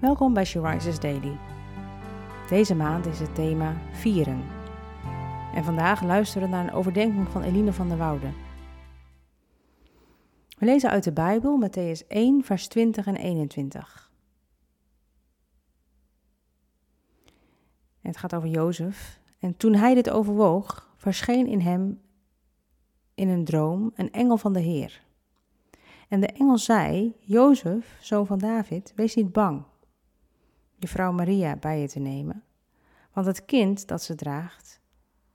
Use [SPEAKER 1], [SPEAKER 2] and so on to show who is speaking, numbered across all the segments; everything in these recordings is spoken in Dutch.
[SPEAKER 1] Welkom bij She Daily. Deze maand is het thema vieren. En vandaag luisteren we naar een overdenking van Eline van der Woude. We lezen uit de Bijbel Matthäus 1, vers 20 en 21. En het gaat over Jozef. En toen hij dit overwoog, verscheen in hem in een droom een engel van de Heer. En de engel zei: Jozef, zoon van David, wees niet bang je vrouw Maria bij je te nemen, want het kind dat ze draagt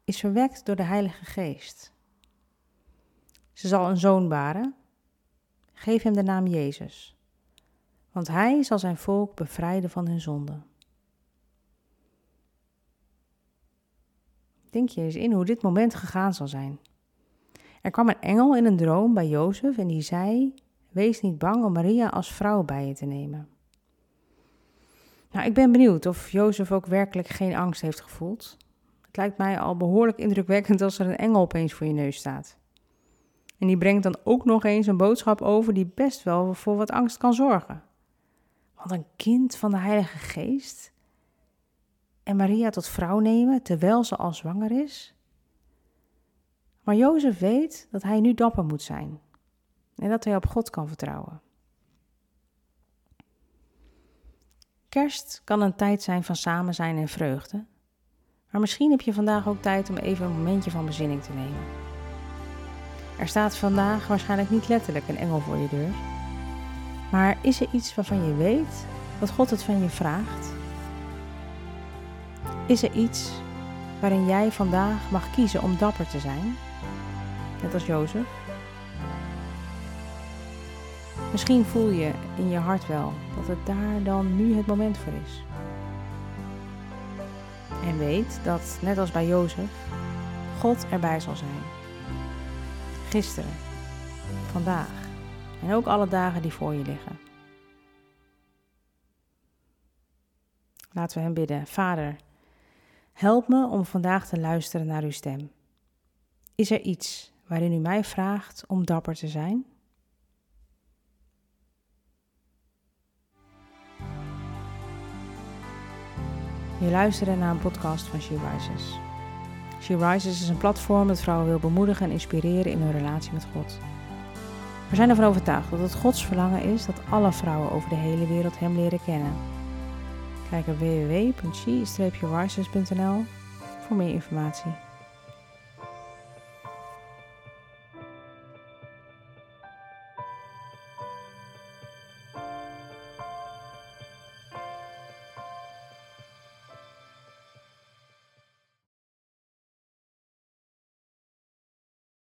[SPEAKER 1] is verwekt door de Heilige Geest. Ze zal een zoon baren. Geef hem de naam Jezus, want hij zal zijn volk bevrijden van hun zonden. Denk je eens in hoe dit moment gegaan zal zijn. Er kwam een engel in een droom bij Jozef en die zei: Wees niet bang om Maria als vrouw bij je te nemen. Nou, ik ben benieuwd of Jozef ook werkelijk geen angst heeft gevoeld. Het lijkt mij al behoorlijk indrukwekkend als er een engel opeens voor je neus staat. En die brengt dan ook nog eens een boodschap over die best wel voor wat angst kan zorgen. Want een kind van de Heilige Geest en Maria tot vrouw nemen terwijl ze al zwanger is. Maar Jozef weet dat hij nu dapper moet zijn en dat hij op God kan vertrouwen. Kerst kan een tijd zijn van samen zijn en vreugde. Maar misschien heb je vandaag ook tijd om even een momentje van bezinning te nemen. Er staat vandaag waarschijnlijk niet letterlijk een engel voor je deur. Maar is er iets waarvan je weet dat God het van je vraagt? Is er iets waarin jij vandaag mag kiezen om dapper te zijn? Net als Jozef. Misschien voel je in je hart wel dat het daar dan nu het moment voor is. En weet dat, net als bij Jozef, God erbij zal zijn. Gisteren, vandaag en ook alle dagen die voor je liggen. Laten we hem bidden. Vader, help me om vandaag te luisteren naar uw stem. Is er iets waarin u mij vraagt om dapper te zijn? Je luistert naar een podcast van She Rises. She Rises is een platform dat vrouwen wil bemoedigen en inspireren in hun relatie met God. We zijn ervan overtuigd dat het Gods verlangen is dat alle vrouwen over de hele wereld Hem leren kennen. Kijk op www.she-rises.nl voor meer informatie.